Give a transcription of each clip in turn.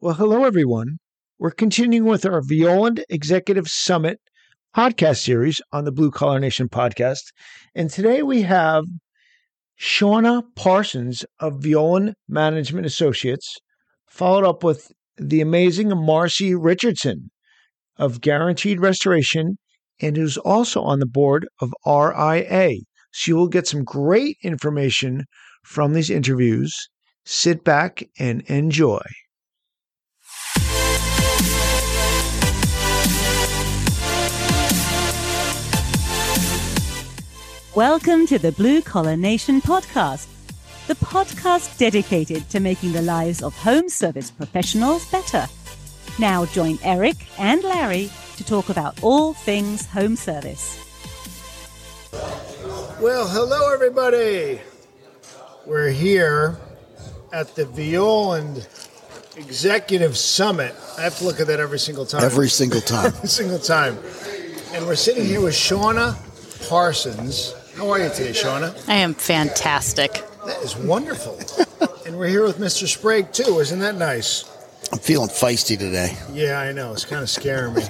Well, hello, everyone. We're continuing with our Violand Executive Summit podcast series on the Blue Collar Nation podcast. And today we have Shawna Parsons of Violand Management Associates, followed up with the amazing Marcie Richardson of Guaranteed Restoration, and who's also on the board of RIA. So you will get some great information from these interviews. Sit back and enjoy. Welcome to the Blue Collar Nation podcast, the podcast dedicated to making the lives of home service professionals better. Now join Eric and Larry to talk about all things home service. Well, hello, everybody. We're here at the Violand Executive Summit. I have to look at that every single time. Every single time. every single time. And we're sitting here with Shawna Parsons. How are you today, Shawna? I am fantastic. That is wonderful. and we're here with Mr. Sprague, too. Isn't that nice? I'm feeling feisty today. Yeah, I know. It's kind of scaring me,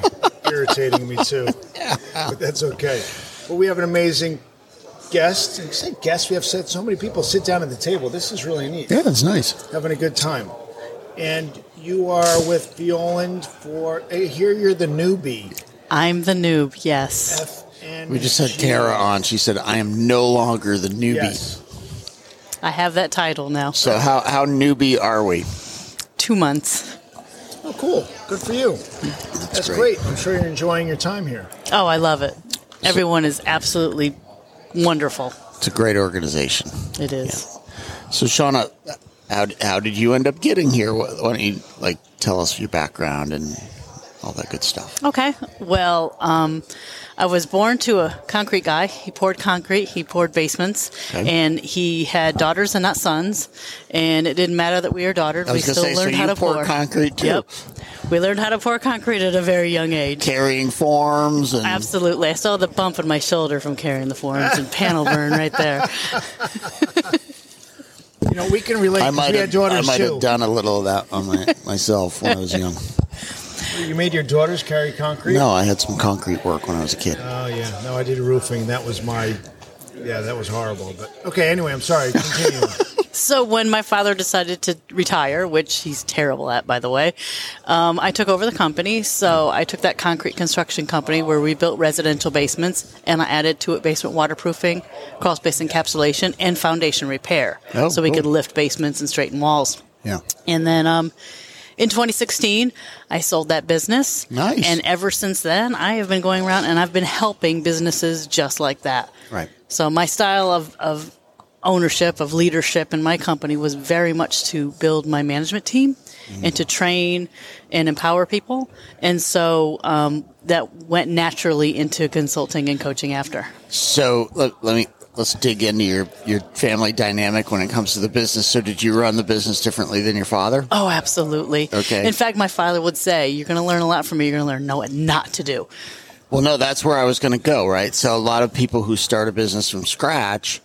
irritating me, too. But that's okay. But we have an amazing guest. And say guest, we have said so many people sit down at the table. This is really neat. Yeah, that's nice. Having a good time. And you are with Violand for, eh, I hear you're the newbie. I'm the noob, yes. F N. We just had Tara on. She said, I am no longer the newbie. Yes. I have that title now. So, how, how newbie are we? Two months. Oh, cool. Good for you. That's, great. I'm sure you're enjoying your time here. Oh, I love it. Everyone is absolutely wonderful. It's a great organization. It is. So, Shawna, how, how did you end up getting here? Why why don't you, like, tell us your background and all that good stuff? Okay. Well, um, I was born to a concrete guy. He poured concrete, he poured basements, Okay. and he had daughters and not sons. And it didn't matter that we were daughters. We still to say, so learned how to pour pour. concrete too? Yep. We learned how to pour concrete at a very young age. Carrying forms and Absolutely. I saw the bump in my shoulder from carrying the forms and panel burn right there. You know, we can relate. I 'cause might we have, had daughters I might too. have done a little of that on my, myself when I was young. You made your daughters carry concrete? No, I had some concrete work when I was a kid. Oh yeah, no, I did roofing. That was my, yeah, that was horrible. But okay, anyway, I'm sorry. Continue. So when my father decided to retire, which he's terrible at, by the way, um, I took over the company. So I took that concrete construction company where we built residential basements, and I added to it basement waterproofing, crawl space encapsulation, and foundation repair, Oh, so we cool. could lift basements and straighten walls. Yeah. And then um, in 2016, I sold that business. Nice. And ever since then, I have been going around and I've been helping businesses just like that. Right. So my style of, of ownership, of leadership in my company was very much to build my management team and to train and empower people. And so um, that went naturally into consulting and coaching after. So let, let me let's dig into your your family dynamic when it comes to the business. So did you run the business differently than your father? Oh, absolutely. Okay. In fact, my father would say, You're going to learn a lot from me. You're going to learn know what not to do. Well, no, that's where I was going to go. Right. So a lot of people who start a business from scratch,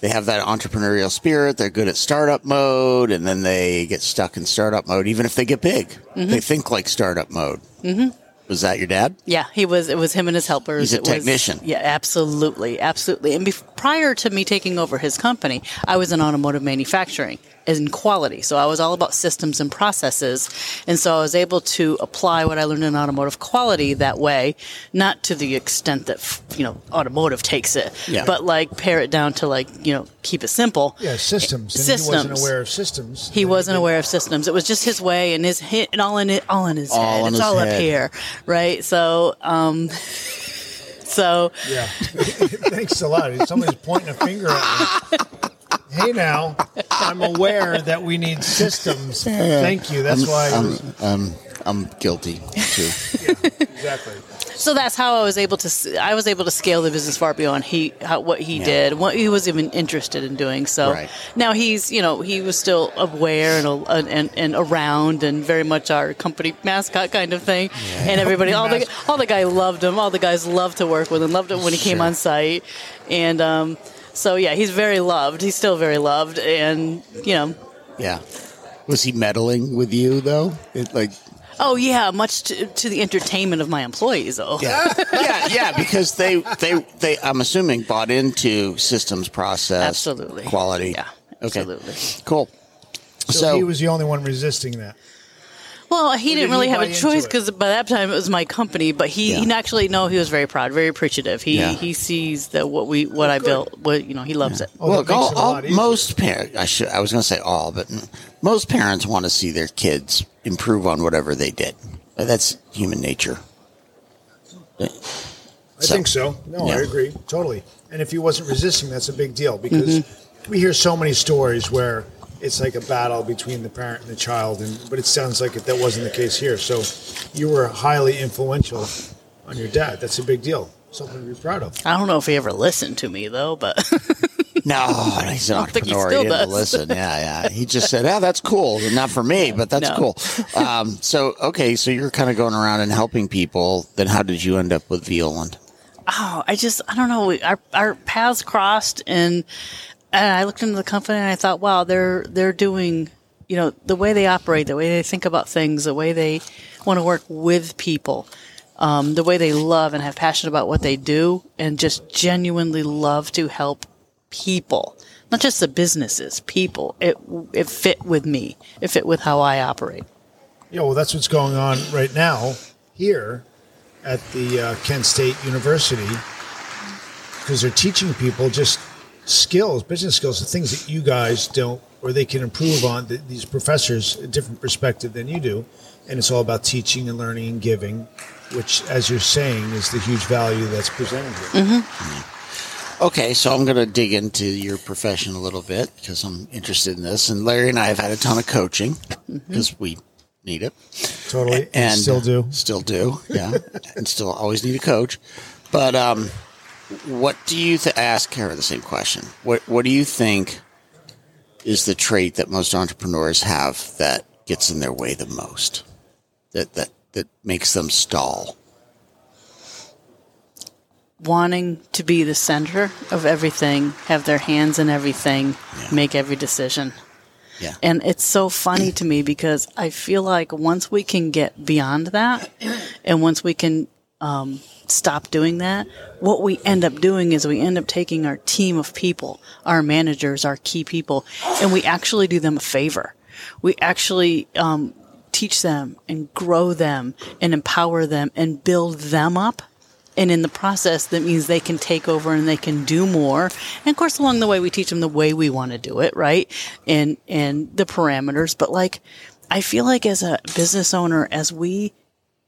they have that entrepreneurial spirit. They're good at startup mode, and then they get stuck in startup mode. Even if they get big, Mm-hmm. they think like startup mode. Mm-hmm. Was that your dad? Yeah, he was. It was him and his helpers. He's a It was- technician. yeah, absolutely, absolutely. And bef- prior to me taking over his company, I was in automotive manufacturing in quality. So I was all about systems and processes, and so I was able to apply what I learned in automotive quality that way, not to the extent that you know automotive takes it, Yeah. but like pare it down to like you know keep it simple. Yeah, systems. And Systems. He wasn't aware of systems. He wasn't aware of systems. It was just his way and his hit and all in it, all in his All head. in it's his all up here, right? So, um, so Yeah. Thanks a lot. Somebody's pointing a finger at me. Hey now, I'm aware that we need systems. Thank you. That's why. I I'm, was, um, I'm guilty too. exactly. so that's how I was able to. s- I was able to scale the business far beyond he how, what he did, what he was even interested in doing. So Right. now he's, you know, he was still aware and and and around and very much our company mascot kind of thing. And everybody, all the all the guy loved him. All the guys loved to work with him. Loved it when he came on site, and um, so yeah, he's very loved. He's still very loved, and you know, Yeah. Was he meddling with you though? It, like, Oh yeah, much to, to the entertainment of my employees, though. yeah, yeah, yeah, because they, they, they. I'm assuming bought into systems process, Absolutely. quality. Yeah, Okay. absolutely. Cool. So, So, he was the only one resisting that. Well, he did didn't really he have a choice because by that time it was my company. But he, Yeah. he actually no, he was very proud, very appreciative. He Yeah. he sees that what we what I built, what you know, he loves it. Oh, Look, all, it all, most parents, I should, I was going to say all, but most parents want to see their kids improve on whatever they did. That's human nature. I So- think so. No, I agree totally. And if he wasn't resisting, that's a big deal because mm-hmm. we hear so many stories where it's like a battle between the parent and the child, and but it sounds like that wasn't the case here. So you were highly influential on your dad. That's a big deal. Something to be proud of. I don't know if he ever listened to me though, but No, he's an I don't think he entrepreneur. He, still didn't does. listen. Yeah, yeah. He just said, "Yeah, that's cool." Not for me, but that's No. cool. Um, so, okay, so you're kind of going around and helping people. Then, how did you end up with Violand? oh, I just I don't know. We, our our paths crossed, and and I looked into the company and I thought, wow, they're they're doing, you know, the way they operate, the way they think about things, the way they want to work with people, um, the way they love and have passion about what they do, and just genuinely love to help people, not just the businesses, people. It it fit with me. It fit with how I operate. Yeah, well, that's what's going on right now here at the uh, Kent State University because they're teaching people just skills, business skills, the things that you guys don't, or they can improve on. Th- These professors a different perspective than you do, and it's all about teaching and learning and giving, which, as you're saying, is the huge value that's presented here. Okay, so I'm going to dig into your profession a little bit because I'm interested in this. And Larry and I have had a ton of coaching because we need it. Totally, and and still do. still do yeah and still always need a coach but um what do you th- ask Kara the same question what what do you think is the trait that most entrepreneurs have that gets in their way the most that that that makes them stall wanting to be the center of everything, have their hands in everything, Yeah. make every decision. yeah And it's so funny to me because I feel like once we can get beyond that and once we can um, stop doing that, what we end up doing is we end up taking our team of people, our managers, our key people, and we actually do them a favor. We actually um, teach them and grow them and empower them and build them up. And in the process that means they can take over and they can do more. And of course along the way we teach them the way we want to do it right? And and the parameters. But like i feel like as a business owner as we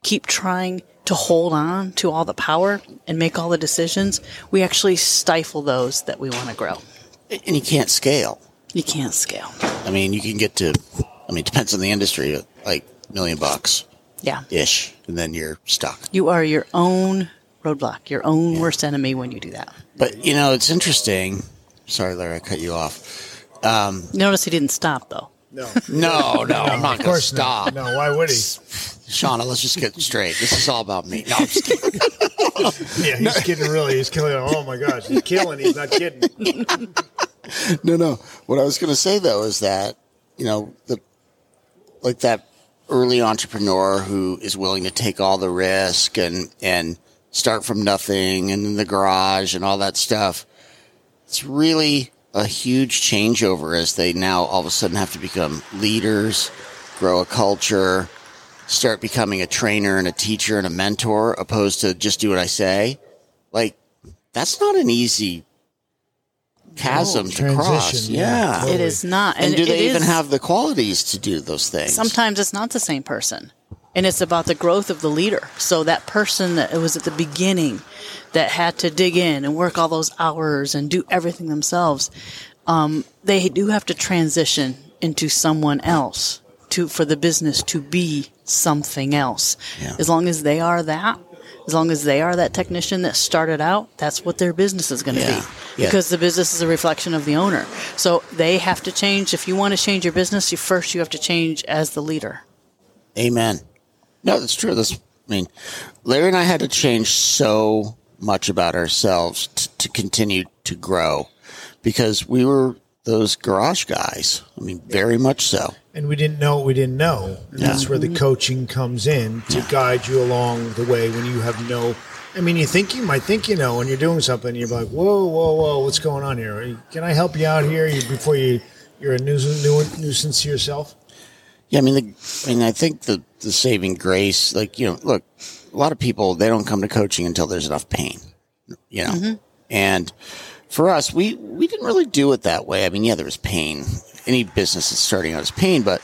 keep trying to hold on to all the power and make all the decisions we actually stifle those that we want to grow. And you can't scale. You can't scale. I mean you can get to i mean it depends on the industry like million bucks. Yeah. Ish and then you're stuck. You are your own roadblock your own worst enemy when you do that. But you know it's interesting. Sorry larry i cut you off. Um, Notice he didn't stop though. No, no no i'm not of gonna course stop. Not. No, why would he? Shawna, let's just get straight. This is all about me. No, I'm just kidding. Yeah, he's kidding. Really, he's killing. Oh my gosh, he's killing. He's not kidding. no, no. What I was going to say though is that you know the like that early entrepreneur who is willing to take all the risk and and start from nothing and in the garage and all that stuff. It's really a huge changeover as they now all of a sudden have to become leaders, grow a culture, start becoming a trainer and a teacher and a mentor opposed to just do what I say. Like that's not an easy chasm to cross. yeah, Yeah. totally. it is not And, do it they even is- have the qualities to do those things? sometimes it's not the same person and it's about the growth of the leader so that person that was at the beginning that had to dig in and work all those hours and do everything themselves um, they do have to transition into someone else to for the business to be something else Yeah. as long as they are that as long as they are that technician that started out that's what their business is going to Yeah. be Yeah. because the business is a reflection of the owner so they have to change if you want to change your business you first you have to change as the leader Amen. No, that's true. That's, I mean, Larry and I had to change so much about ourselves t- to continue to grow because we were those garage guys. I mean, very much so. And we didn't know what we didn't know. Yeah. that's where the mm-hmm. coaching comes in to guide you along the way when you have no. I mean, you think you might think you know, and you're doing something, you're like, whoa, whoa, whoa, what's going on here? Can I help you out here you, before you you're a nuisance, nuisance to yourself? Yeah, I mean, the, I mean, I think the the saving grace, like you know, look, a lot of people they don't come to coaching until there's enough pain, you know, mm-hmm. and for us, we we didn't really do it that way. I mean, yeah, there was pain. Any business that's starting out is pain, but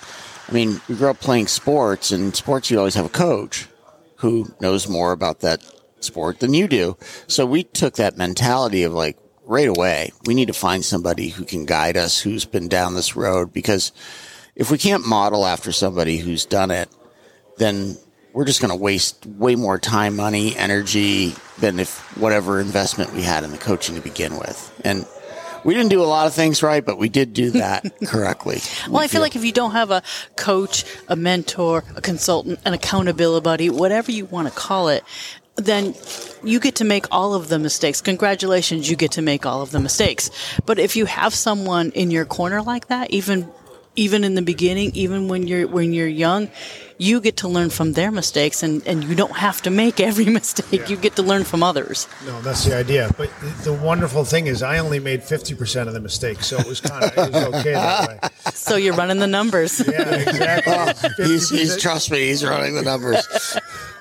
I mean, we grew up playing sports, and sports you always have a coach who knows more about that sport than you do. So we took that mentality of like right away, we need to find somebody who can guide us, who's been down this road, because if we can't model after somebody who's done it, then we're just going to waste way more time, money, energy than if whatever investment we had in the coaching to begin with. And we didn't do a lot of things right, but we did do that correctly. Well, I feel like if you don't have a coach, a mentor, a consultant, an accountability buddy, whatever you want to call it, then you get to make all of the mistakes. Congratulations, you get to make all of the mistakes. But if you have someone in your corner like that, even even in the beginning, even when you're when you're young, you get to learn from their mistakes and, and you don't have to make every mistake. You get to learn from others. No, that's the idea. But the, the wonderful thing is, I only made fifty percent of the mistakes, so it was kind of it was okay that way. So you're running the numbers. Yeah, exactly. he's, he's trust me, he's running the numbers.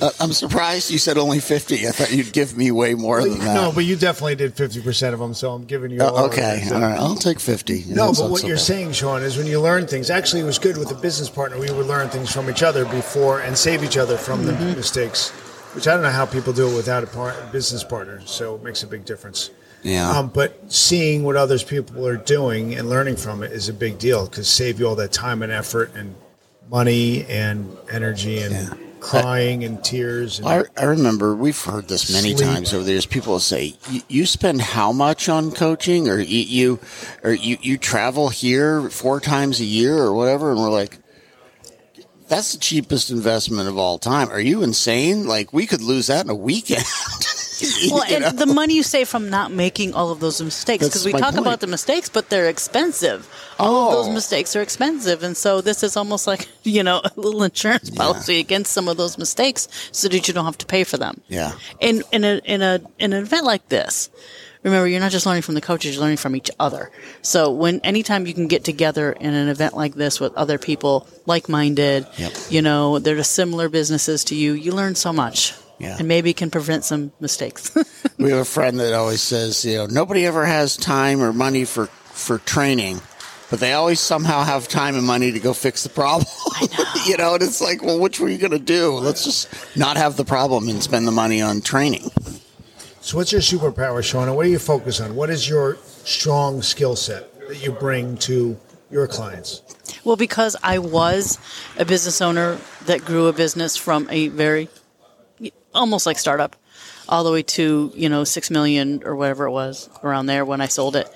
Uh, I'm surprised you said only 50. I thought you'd give me way more than that. No, but you definitely did fifty percent of them, so I'm giving you. all Uh, okay, all right, I'll take 50. No, but what so you're bad. saying, Sean, is when you learn things. Actually, it was good with a business partner. We would learn things from each other before and save each other from the mistakes. Which I don't know how people do it without a, par- business partner. So it makes a big difference. Yeah. Um, but seeing what others people are doing and learning from it is a big deal because save you all that time and effort and money and energy and crying and tears. And, I, I remember we've heard this many Sleep. times over the years. People say, "You- "You spend how much on coaching, or you, you or you you travel here four times a year, or whatever?" And we're like, "That's the cheapest investment of all time. Are you insane? Like we could lose that in a weekend." Well, and know? the money you save from not making all of those mistakes, because we talk point. about the mistakes, but they're expensive. All of Oh. those mistakes are expensive, and so this is almost like you know a little insurance policy against some of those mistakes, so that you don't have to pay for them. Yeah. In in a in a in an event like this. Remember, you're not just learning from the coaches; you're learning from each other. So, when anytime you can get together in an event like this with other people like-minded, Yep. you know, they're similar businesses to you, you learn so much, Yeah. and maybe can prevent some mistakes. we have a friend that always says, you know, nobody ever has time or money for for training, but they always somehow have time and money to go fix the problem. you know, and it's like, well, which were you going to do? Let's just not have the problem and spend the money on training. so, what's your superpower, Sean? What do you focus on? What is your strong skill set that you bring to your clients? Well, because I was a business owner that grew a business from a very almost like startup all the way to, you know, 6 million or whatever it was around there when I sold it.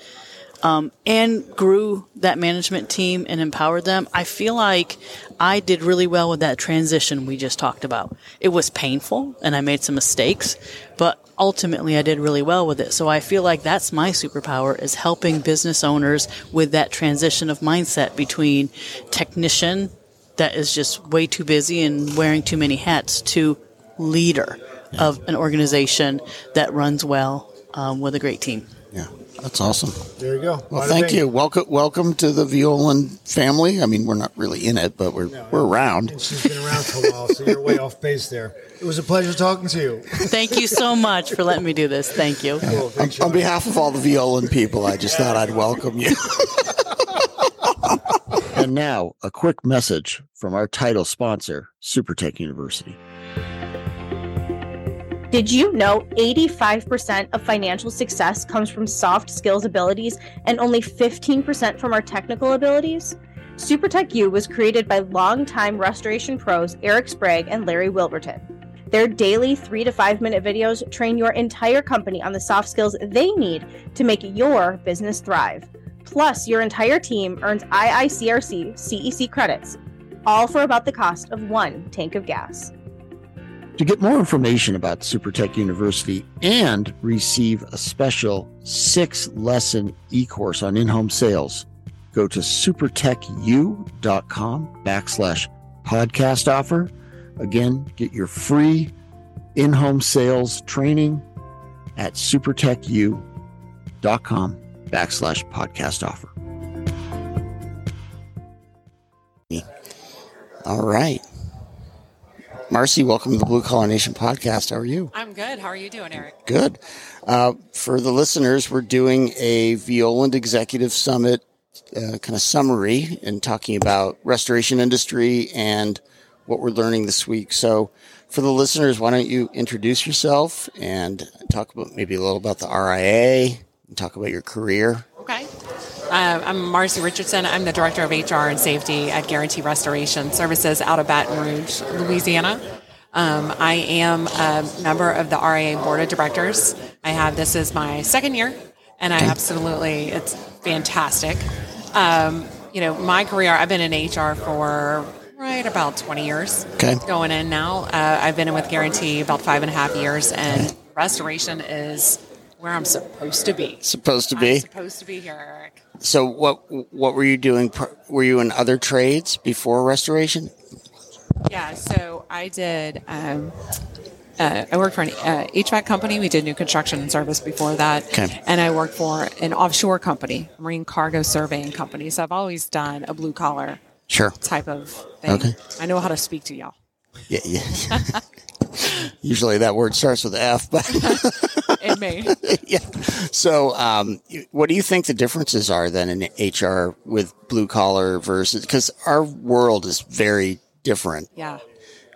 Um, and grew that management team and empowered them. I feel like I did really well with that transition we just talked about. It was painful and I made some mistakes, but ultimately I did really well with it. So I feel like that's my superpower is helping business owners with that transition of mindset between technician that is just way too busy and wearing too many hats to leader of an organization that runs well um, with a great team. Yeah, that's awesome. There you go. Well, Bada thank you. Welcome, welcome to the Violand family. I mean, we're not really in it, but we're we're around. And she's been around for a while, so you're way off base there. It was a pleasure talking to you. Thank you so much for letting me do this. Thank you. Cool. On, on behalf of all the Violand people, I just thought I'd welcome you. and now, a quick message from our title sponsor, SuperTech University. Did you know 85% of financial success comes from soft skills abilities and only 15% from our technical abilities? SuperTech U was created by longtime restoration pros Eric Sprague and Larry Wilberton. Their daily three to five minute videos train your entire company on the soft skills they need to make your business thrive. Plus, your entire team earns IICRC CEC credits, all for about the cost of one tank of gas. To get more information about SuperTech University and receive a special six lesson e course on in home sales, go to supertechu.com backslash podcast offer. Again, get your free in home sales training at supertechu.com backslash podcast offer. All right. Marcie, welcome to the Blue Collar Nation podcast. How are you? I'm good. How are you doing, Eric? Good. Uh, for the listeners, we're doing a Violand Executive Summit uh, kind of summary and talking about restoration industry and what we're learning this week. So, for the listeners, why don't you introduce yourself and talk about maybe a little about the RIA and talk about your career? Okay. Uh, I'm Marcie Richardson. I'm the Director of HR and Safety at Guarantee Restoration Services out of Baton Rouge, Louisiana. Um, I am a member of the RIA Board of Directors. I have this is my second year, and I absolutely it's fantastic. Um, you know, my career I've been in HR for right about 20 years. Okay. Going in now, uh, I've been in with Guarantee about five and a half years, and restoration is where I'm supposed to be. Supposed to I'm be. supposed to be here, Eric. So, what what were you doing? Were you in other trades before restoration? Yeah, so I did. Um, uh, I worked for an uh, HVAC company. We did new construction and service before that, Okay. and I worked for an offshore company, marine cargo surveying company. So I've always done a blue collar Sure. type of thing. Okay. I know how to speak to y'all. Yeah, yeah. Usually that word starts with F, but It may. yeah. So, um, what do you think the differences are then in HR with blue collar versus because our world is very different yeah.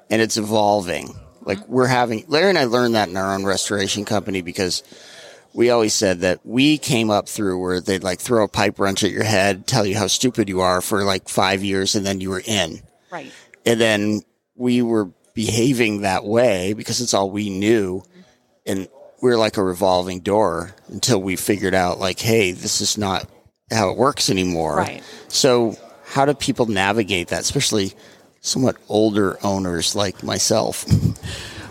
and it's evolving. Like we're having Larry and I learned that in our own restoration company because we always said that we came up through where they'd like throw a pipe wrench at your head, tell you how stupid you are for like five years, and then you were in. Right. And then we were behaving that way because it's all we knew. And we are like a revolving door until we figured out, like, hey, this is not how it works anymore. Right. So, how do people navigate that, especially somewhat older owners like myself?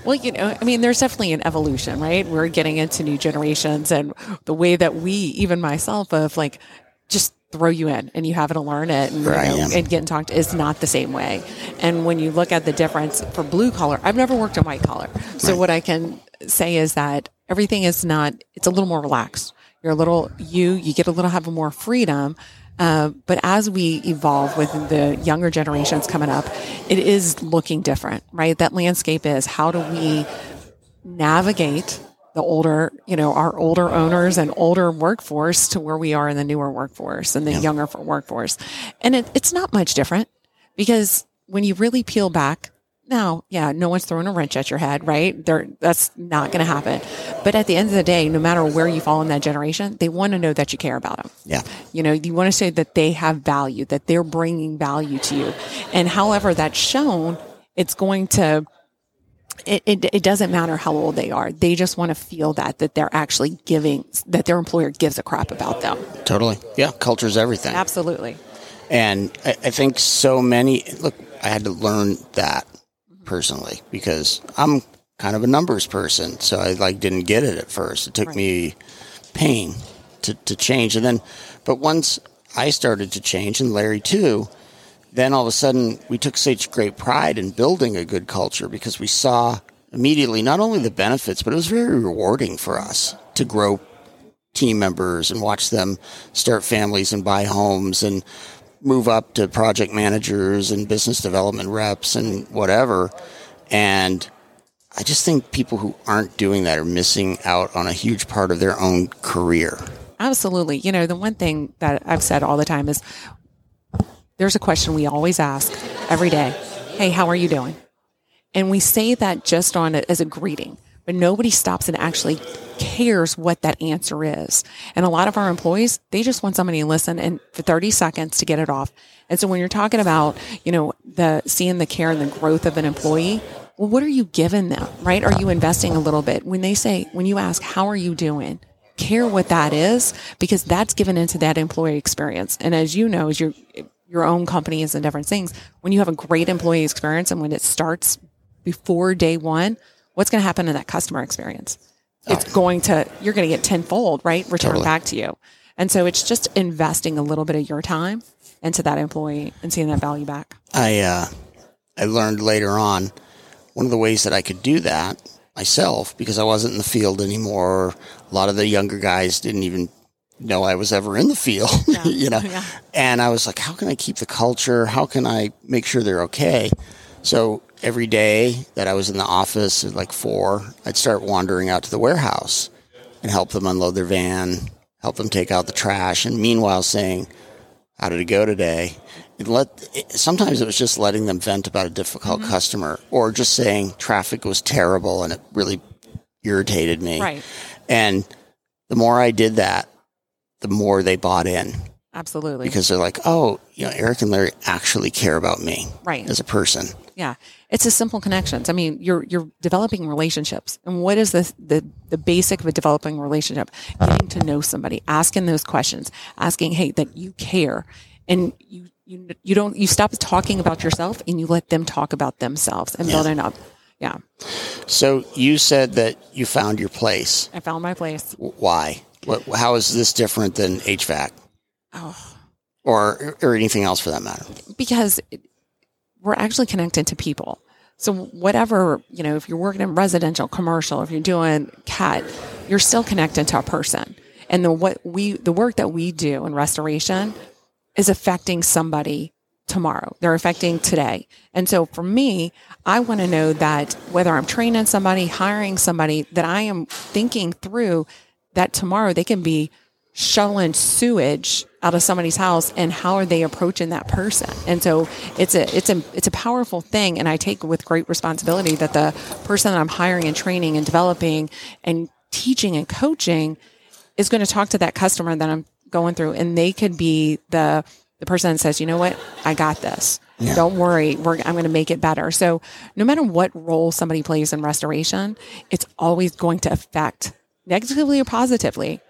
Well, you know, I mean, there's definitely an evolution, right? We're getting into new generations, and the way that we, even myself, of like just throw you in and you have to learn it and, you Right, know, and get talked is not the same way. And when you look at the difference for blue collar, I've never worked in white collar, so what I can say is that everything is not. It's a little more relaxed. You're a little you. You get a little have a more freedom. Uh, but as we evolve with the younger generations coming up, it is looking different, right? That landscape is how do we navigate the older, you know, our older owners and older workforce to where we are in the newer workforce and the younger workforce. And it, it's not much different because when you really peel back, now, yeah, no one's throwing a wrench at your head, right? There, that's not going to happen. But at the end of the day, no matter where you fall in that generation, they want to know that you care about them. Yeah. You know, you want to say that they have value, that they're bringing value to you. And however that's shown, it's going to, it, it, it doesn't matter how old they are. They just want to feel that, that they're actually giving, that their employer gives a crap about them. Totally. Yeah. Culture's everything. Absolutely. And I, I think so many, look, I had to learn that personally because I'm kind of a numbers person. So I like didn't get it at first. It took Right. me pain to, to change. And then, but once I started to change and Larry too, then all of a sudden we took such great pride in building a good culture because we saw immediately not only the benefits, but it was very rewarding for us to grow team members and watch them start families and buy homes and move up to project managers and business development reps and whatever. And I just think people who aren't doing that are missing out on a huge part of their own career. Absolutely. You know, the one thing that I've said all the time is there's a question we always ask every day Hey, how are you doing? And we say that just on it as a greeting, but nobody stops and actually cares what that answer is. And a lot of our employees, they just want somebody to listen and for 30 seconds to get it off. And so when you're talking about, you know, the seeing the care and the growth of an employee, well, what are you giving them, right? Are you investing a little bit? When they say, when you ask, how are you doing? Care what that is because that's given into that employee experience. And as you know, as your, your own company is in different things, when you have a great employee experience and when it starts before day one, what's going to happen in that customer experience? It's going to, you're going to get tenfold, right? Return Totally. back to you. And so it's just investing a little bit of your time into that employee and seeing that value back. I uh, I learned later on one of the ways that I could do that myself because I wasn't in the field anymore. A lot of the younger guys didn't even know I was ever in the field, you know. Yeah. And I was like, how can I keep the culture? How can I make sure they're okay? So every day that I was in the office at like four, I'd start wandering out to the warehouse and help them unload their van, help them take out the trash, and meanwhile saying, how did it go today? Let it, sometimes it was just letting them vent about a difficult Mm-hmm. customer, or just saying traffic was terrible and it really irritated me. Right. And the more I did that, the more they bought in Absolutely. because they're like, oh, you know, Eric and Larry actually care about me Right. as a person. Yeah. It's a simple connections. I mean, you're you're developing relationships. And what is the the the basic of a developing relationship? Getting to know somebody, asking those questions, asking, hey, that you care. And you you you don't you stop talking about yourself and you let them talk about themselves and building up. Yeah. So you said that you found your place. I found my place. Why? What, how is this different than HVAC Oh. or or anything else for that matter? because we're actually connected to people. So whatever, you know, if you're working in residential, commercial, if you're doing cat, you're still connected to a person. And the what we the work that we do in restoration is affecting somebody tomorrow. They're affecting today. And so for me, I want to know that whether I'm training somebody, hiring somebody, that I am thinking through that tomorrow they can be shoveling sewage out of somebody's house and how are they approaching that person? And so it's a it's a it's a powerful thing and i take with great responsibility that the person that i'm hiring and training and developing and teaching and coaching is going to talk to that customer that i'm going through and they could be the the person that says you know what? I got this. Don't worry. We're, i'm going to make it better. So no matter what role somebody plays in restoration it's always going to affect negatively or positively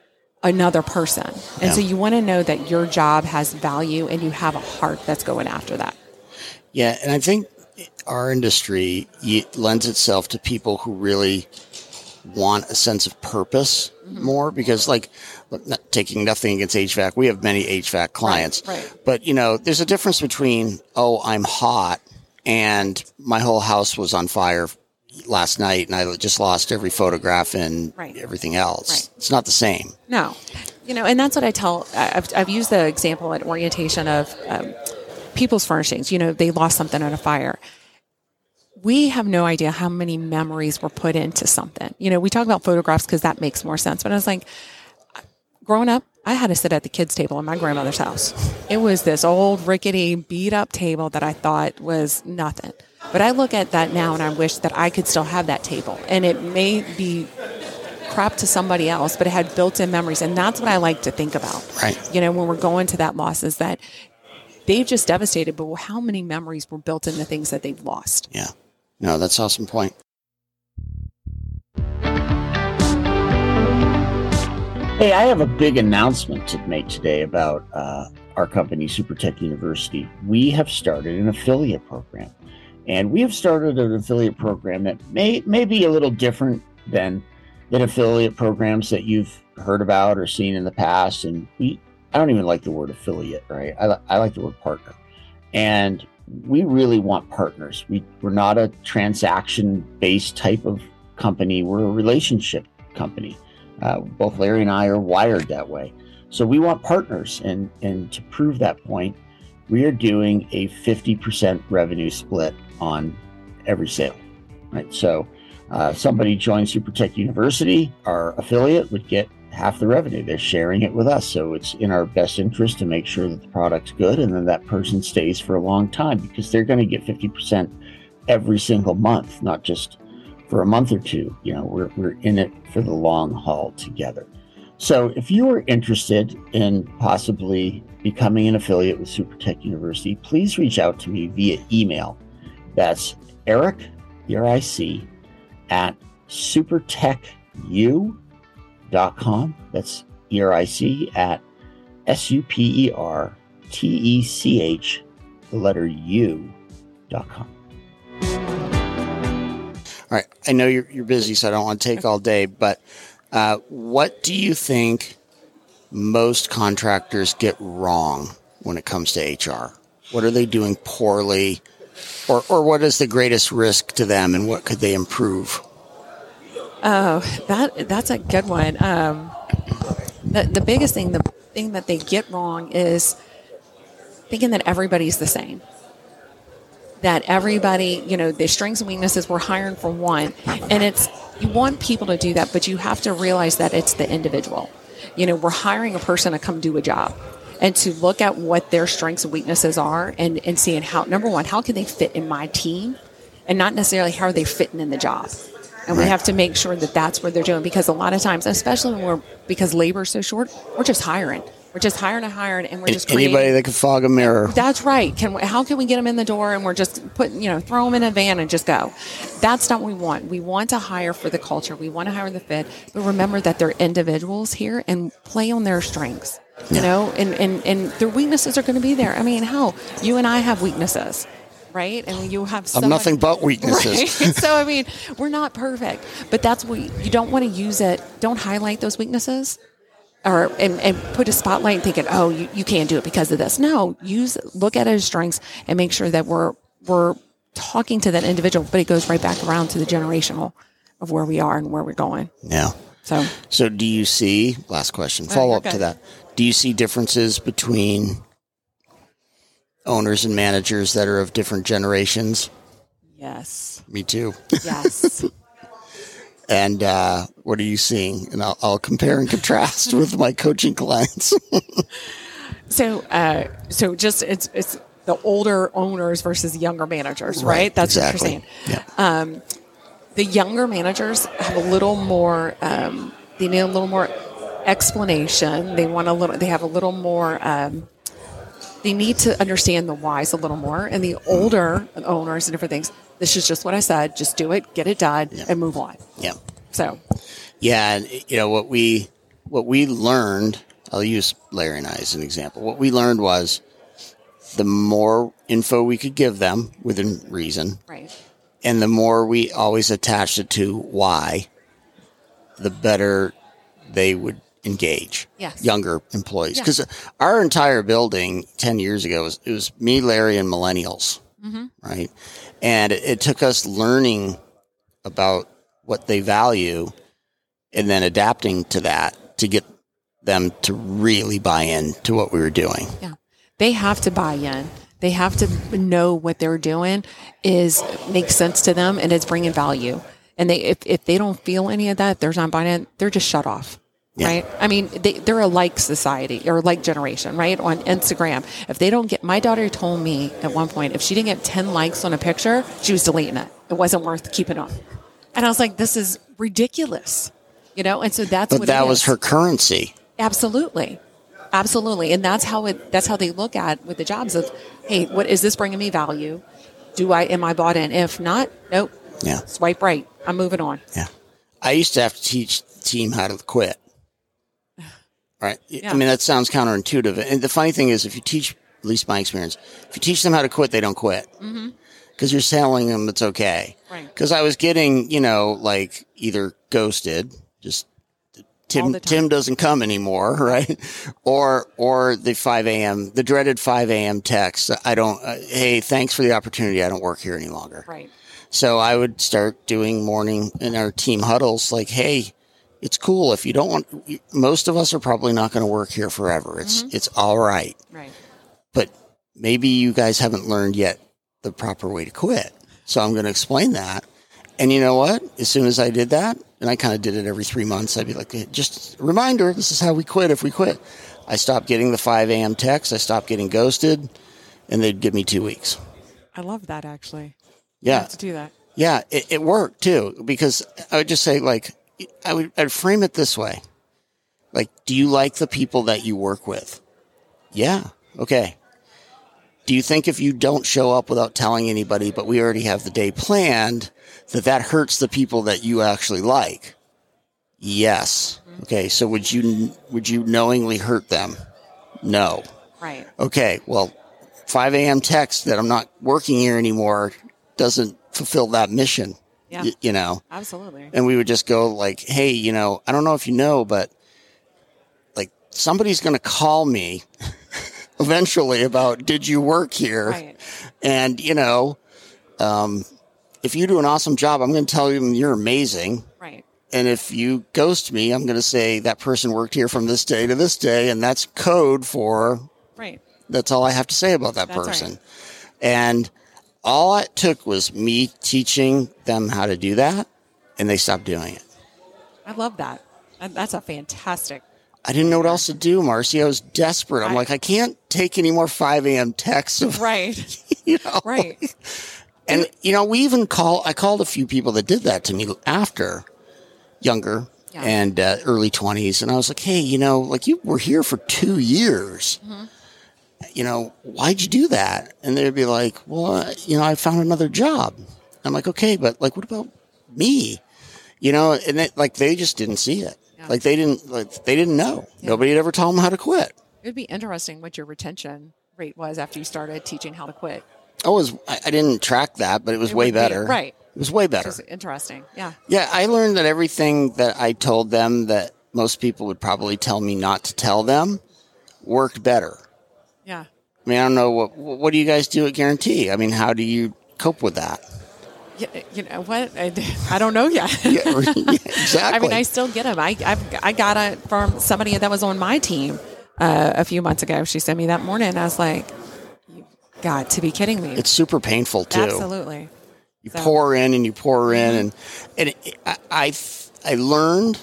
another person. And so you want to know that your job has value and you have a heart that's going after that. Yeah, and I think our industry lends itself to people who really want a sense of purpose Mm-hmm. more because like not taking nothing against HVAC we have many HVAC clients right. but you know there's a difference between oh I'm hot and my whole house was on fire last night and I just lost every photograph and Right. everything else Right. it's not the same No, you know, and that's what I tell. I've, I've used the example at orientation of um, people's furnishings. You know, they lost something in a fire. We have no idea how many memories were put into something. You know, we talk about photographs because that makes more sense. But I was like, growing up, I had to sit at the kids' table in my grandmother's house. It was this old, rickety, beat up table that I thought was nothing. But I look at that now and I wish that I could still have that table. And it may be crap to somebody else, but it had built in memories. And that's what I like to think about. Right. You know, when we're going to that loss, is that they've just devastated, but how many memories were built in the things that they've lost? yeah no that's an awesome point Hey, I have a big announcement to make today about uh, our company, SuperTech University. We have started an affiliate program, and we have started an affiliate program that may may be a little different than than affiliate programs that you've heard about or seen in the past. And we, I don't even like the word affiliate, right? I, I like the word partner, and we really want partners. We we're not a transaction based type of company. We're a relationship company. Uh, both Larry and I are wired that way. So we want partners, and and to prove that point, we are doing a 50% revenue split on every sale. Right. So uh, somebody joins SuperTech University, our affiliate would get half the revenue. They're sharing it with us. So it's in our best interest to make sure that the product's good and then that person stays for a long time because they're going to get 50% every single month, not just for a month or two. You know, we're, we're in it for the long haul together. So if you are interested in possibly becoming an affiliate with SuperTech University, please reach out to me via email. That's Eric, E-R-I-C, at supertechu.com. That's E-R-I-C at S-U-P-E-R-T-E-C-H, the letter U, dot com. All right. I know you're, you're busy, so I don't want to take all day, but uh, what do you think most contractors get wrong when it comes to HR? What are they doing poorly? Or, or what is the greatest risk to them and what could they improve? Oh, that that's a good one. Um, the the biggest thing, the thing that they get wrong is thinking that everybody's the same. That everybody, you know, their strengths and weaknesses, we're hiring for one, and it's you want people to do that, but you have to realize that it's the individual. You know, we're hiring a person to come do a job and to look at what their strengths and weaknesses are and, and seeing how number one, how can they fit in my team and not necessarily how are they fitting in the job. And we have to make sure that that's what they're doing because a lot of times, especially when we're because labor is so short, we're just hiring. We're just hiring and hiring, and we're just Anybody that can fog a mirror. that's right. Can we, how can we get them in the door and we're just putting you know throw them in a van and just go? That's not what we want. We want to hire for the culture. We want to hire the fit, but remember that they're individuals here and play on their strengths. You know, and and and their weaknesses are going to be there. I mean, hell, you and I have weaknesses. Right, and you have Of someone- nothing but weaknesses. Right? so I mean, we're not perfect, but that's what you don't want to use it. Don't highlight those weaknesses, or and, and put a spotlight thinking, oh, you, you can't do it because of this. No, use look at as strengths and make sure that we're we're talking to that individual, but it goes right back around to the generational of where we are and where we're going. Yeah. So So, do you see, last question, follow up to that. Do you see differences between owners and managers that are of different generations? yes, Me too. yes. And uh, what are you seeing? And I'll, I'll compare and contrast with my coaching clients. So, uh, so just it's it's the older owners versus younger managers, right? Right, That's exactly. what you're saying. Yeah. the younger managers have a little more um, they need a little more explanation they want a little they have a little more um, they need to understand the whys a little more and the older owners and different things this is just what i said just do it get it done and move on yeah. so Yeah, and you know what we what we learned. I'll use Larry and I as an example. What we learned was the more info we could give them within reason, right and the more we always attached it to why, the better they would engage. Yes. Younger employees, Yeah. because our entire building ten years ago was it was me, Larry, and millennials, Mm-hmm. right? And it, it took us learning about what they value, and then adapting to that to get them to really buy in to what we were doing. yeah. They have to buy in. They have to know what they're doing is makes sense to them and it's bringing value. And they if, if they don't feel any of that they're not buying it they're just shut off Yeah. right i mean they, they're a like society or like generation right on instagram if they don't get my daughter told me at one point if she didn't get 10 likes on a picture she was deleting it it wasn't worth keeping on and i was like this is ridiculous you know and so that's But what that it was her currency. Absolutely. Absolutely. And that's how it that's how they look at with the jobs of, hey, what is this bringing me value? Do I am I bought in? If not, nope. Yeah. Swipe right. I'm moving on. Yeah. I used to have to teach the team how to quit. Right. Yeah. I mean, that sounds counterintuitive. And the funny thing is, if you teach, at least my experience, if you teach them how to quit, they don't quit. Because you're telling them it's okay. Mm-hmm. Right. Because I was getting, you know, like either ghosted, just Tim. Tim doesn't come anymore, right? Or, or the 5 a.m., the dreaded 5 a.m. text. I don't, uh, hey, thanks for the opportunity. I don't work here any longer. Right. So I would start doing morning in our team huddles like, hey, it's cool if you don't want most of us are probably not going to work here forever. It's mm-hmm. it's all right. Right. But maybe you guys haven't learned yet the proper way to quit. So I'm going to explain that. And you know what? As soon as I did that, and I kind of did it every 3 months, I'd be like, "Hey, just a reminder, this is how we quit if we quit. I stopped getting the 5 a.m. text. I stopped getting ghosted, and they'd give me two weeks. I love that actually. Yeah. to do that. Yeah, it, it worked too because I would just say like I would I'd frame it this way. Like, do you like the people that you work with? Yeah. Okay. Do you think if you don't show up without telling anybody, but we already have the day planned, that that hurts the people that you actually like? Yes. Okay. So would you would you knowingly hurt them? No. Right. Okay, well, 5 a.m. text that I'm not working here anymore doesn't fulfill that mission. Yeah. y- you know, Absolutely. and we would just go like, "Hey, you know, I don't know if you know, but like somebody's going to call me eventually about did you work here?" Right. And you know, um, if you do an awesome job, I'm going to tell them you're amazing. Right. And if you ghost me, I'm going to say that person worked here from this day to this day, and that's code for Right. that's all I have to say about that That's right. person. And all it took was me teaching them how to do that, and they stopped doing it. I love that. That's a fantastic. I didn't know what else to do, Marcie. I was desperate. I'm I- like, I can't take any more 5 a.m. texts. Of, Right. you know? Right. And, you know, we even call, I called a few people that did that to me after younger Yeah. and uh, early 20s. And I was like, hey, you know, like you were here for two years. Mm-hmm. You know, why'd you do that? And they'd be like, well, uh, you know, I found another job. I'm like, okay, but like, what about me? You know, and it, like they just didn't see it. Yeah. Like they didn't, like they didn't know. Nobody had ever told them how to quit. It would be interesting what your retention rate was after you started teaching how to quit. I was, I, didn't track that, but it was It way would be- better. right. It was way better. is interesting. Yeah. Yeah, I learned that everything that I told them that most people would probably tell me not to tell them worked better. I mean, I don't know what what do you guys do at Guarantee? I mean, how do you cope with that? You know what? I, I don't know yet. Yeah, exactly. I mean, I still get them. I I've, I got it from somebody that was on my team uh, a few months ago. She sent me that morning. I was like, "You got to be kidding me!" it's super painful too. Absolutely. You So- pour in and you pour in, and and it, I, I I learned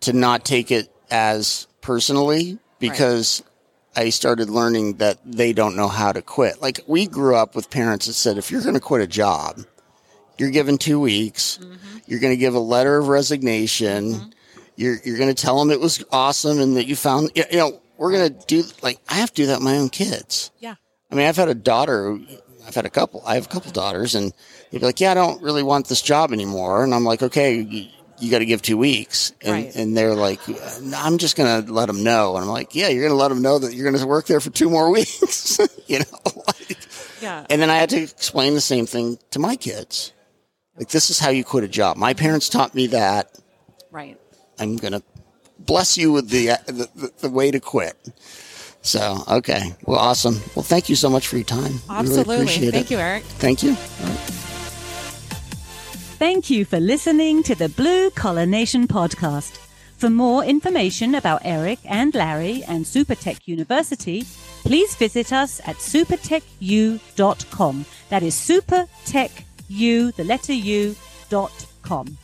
to not take it as personally because I started learning that they don't know how to quit. Like we grew up with parents that said, if you're going to quit a job, you're given two weeks. Mm-hmm. You're going to give a letter of resignation. Mm-hmm. You're you're going to tell them it was awesome and that you found you know we're going to do like I have to do that with my own kids. Yeah. I mean, I've had a daughter. I've had a couple. I have a couple daughters, and they'd be like, "Yeah, I don't really want this job anymore." And I'm like, "Okay, you, got to give two weeks." And, Right. and they're like, "I'm just going to let them know." And I'm like, "Yeah, you're going to let them know that you're going to work there for two more weeks." you know. Like, Yeah. and then I had to explain the same thing to my kids. Like, this is how you quit a job. My parents taught me that. Right. I'm going to bless you with the, uh, the, the, the way to quit. So, okay. Well, awesome. Well, thank you so much for your time. Really Absolutely. appreciate Thank it. you, Eric. Thank you. Thank you for listening to the Blue Collar Nation podcast. For more information about Eric and Larry and Supertech University, please visit us at supertechu.com. That is supertechu, the letter U, dot com.